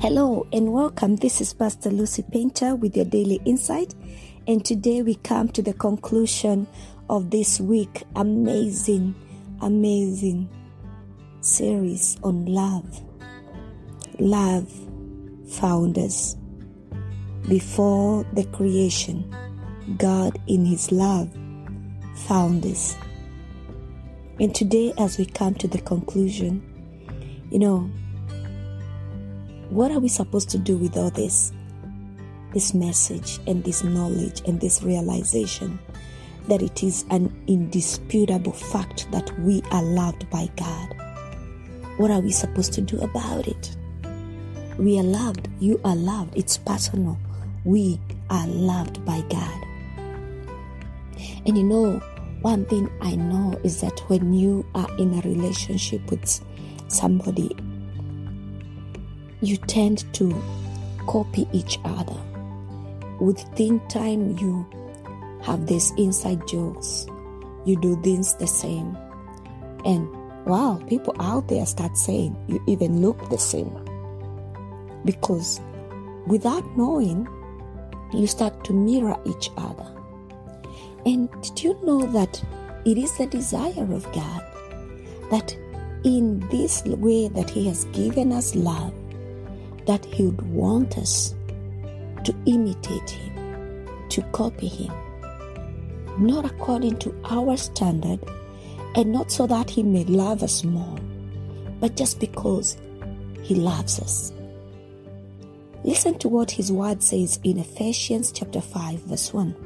Hello and welcome. This is Pastor Lucy Painter with your daily insight. And today we come to the conclusion of this week amazing, amazing series on love. Love found us. Before the creation, God in His love found us. And today, as we come to the conclusion, you know, what are we supposed to do with all this? This message and this knowledge and this realization that it is an indisputable fact that we are loved by God. What are we supposed to do about it? We are loved. You are loved. It's personal. We are loved by God. And you know, one thing I know is that when you are in a relationship with somebody you tend to copy each other. Within time, you have these inside jokes. You do things the same. And wow, people out there start saying you even look the same. Because without knowing, you start to mirror each other. And did you know that it is the desire of God that in this way that He has given us love, that He would want us to imitate Him, to copy Him, not according to our standard, and not so that He may love us more, but just because He loves us. Listen to what His word says in Ephesians chapter 5, verse 1.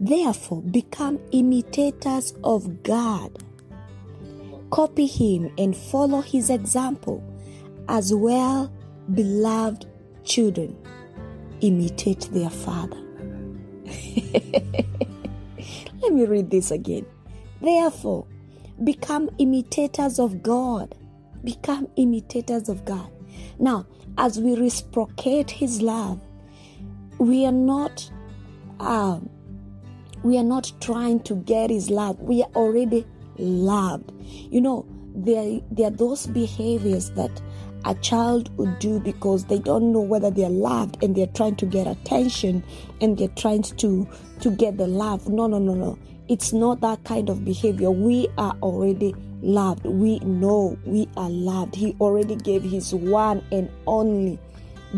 Therefore, become imitators of God. Copy Him and follow His example as well beloved children imitate their father. Let me read this again. Therefore, become imitators of God. Become imitators of God. Now, as we reciprocate His love, we are not um, we are not trying to get His love. We are already loved. You know, there there are those behaviors that a child would do because they don't know whether they're loved and they're trying to get attention and they're trying to to get the love. No no no no. It's not that kind of behavior. We are already loved. We know we are loved. He already gave his one and only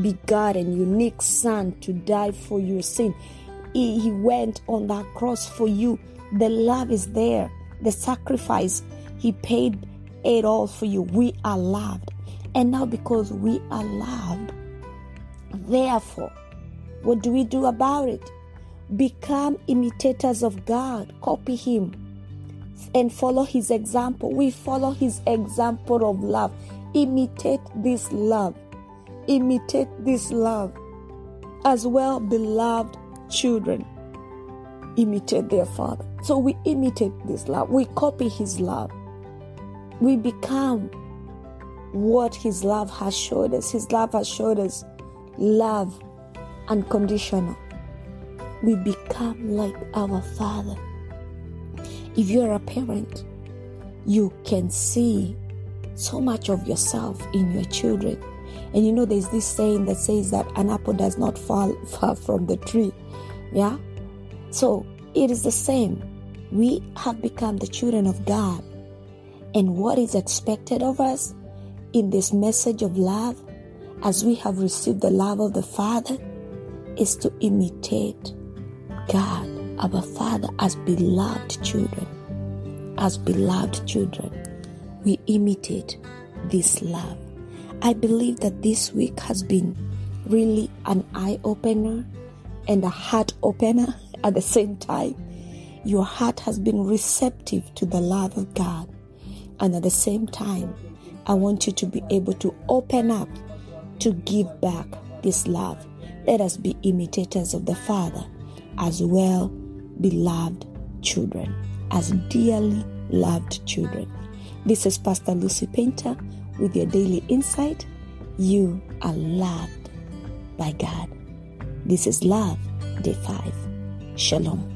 begotten unique son to die for your sin. He, he went on that cross for you. The love is there. The sacrifice he paid it all for you we are loved and now, because we are loved, therefore, what do we do about it? Become imitators of God, copy Him, and follow His example. We follow His example of love. Imitate this love. Imitate this love. As well, beloved children, imitate their father. So we imitate this love. We copy His love. We become what His love has showed us. His love has showed us love unconditional. We become like our Father. If you're a parent, you can see so much of yourself in your children. And you know, there's this saying that says that an apple does not fall far from the tree. Yeah? So it is the same. We have become the children of God. And what is expected of us in this message of love, as we have received the love of the Father, is to imitate God, our Father, as beloved children. As beloved children, we imitate this love. I believe that this week has been really an eye opener and a heart opener at the same time. Your heart has been receptive to the love of God, and at the same time, I want you to be able to open up to give back this love. Let us be imitators of the Father as well, beloved children, as dearly loved children. This is Pastor Lucy Painter with your daily insight. You are loved by God. This is Love, Day 5. Shalom.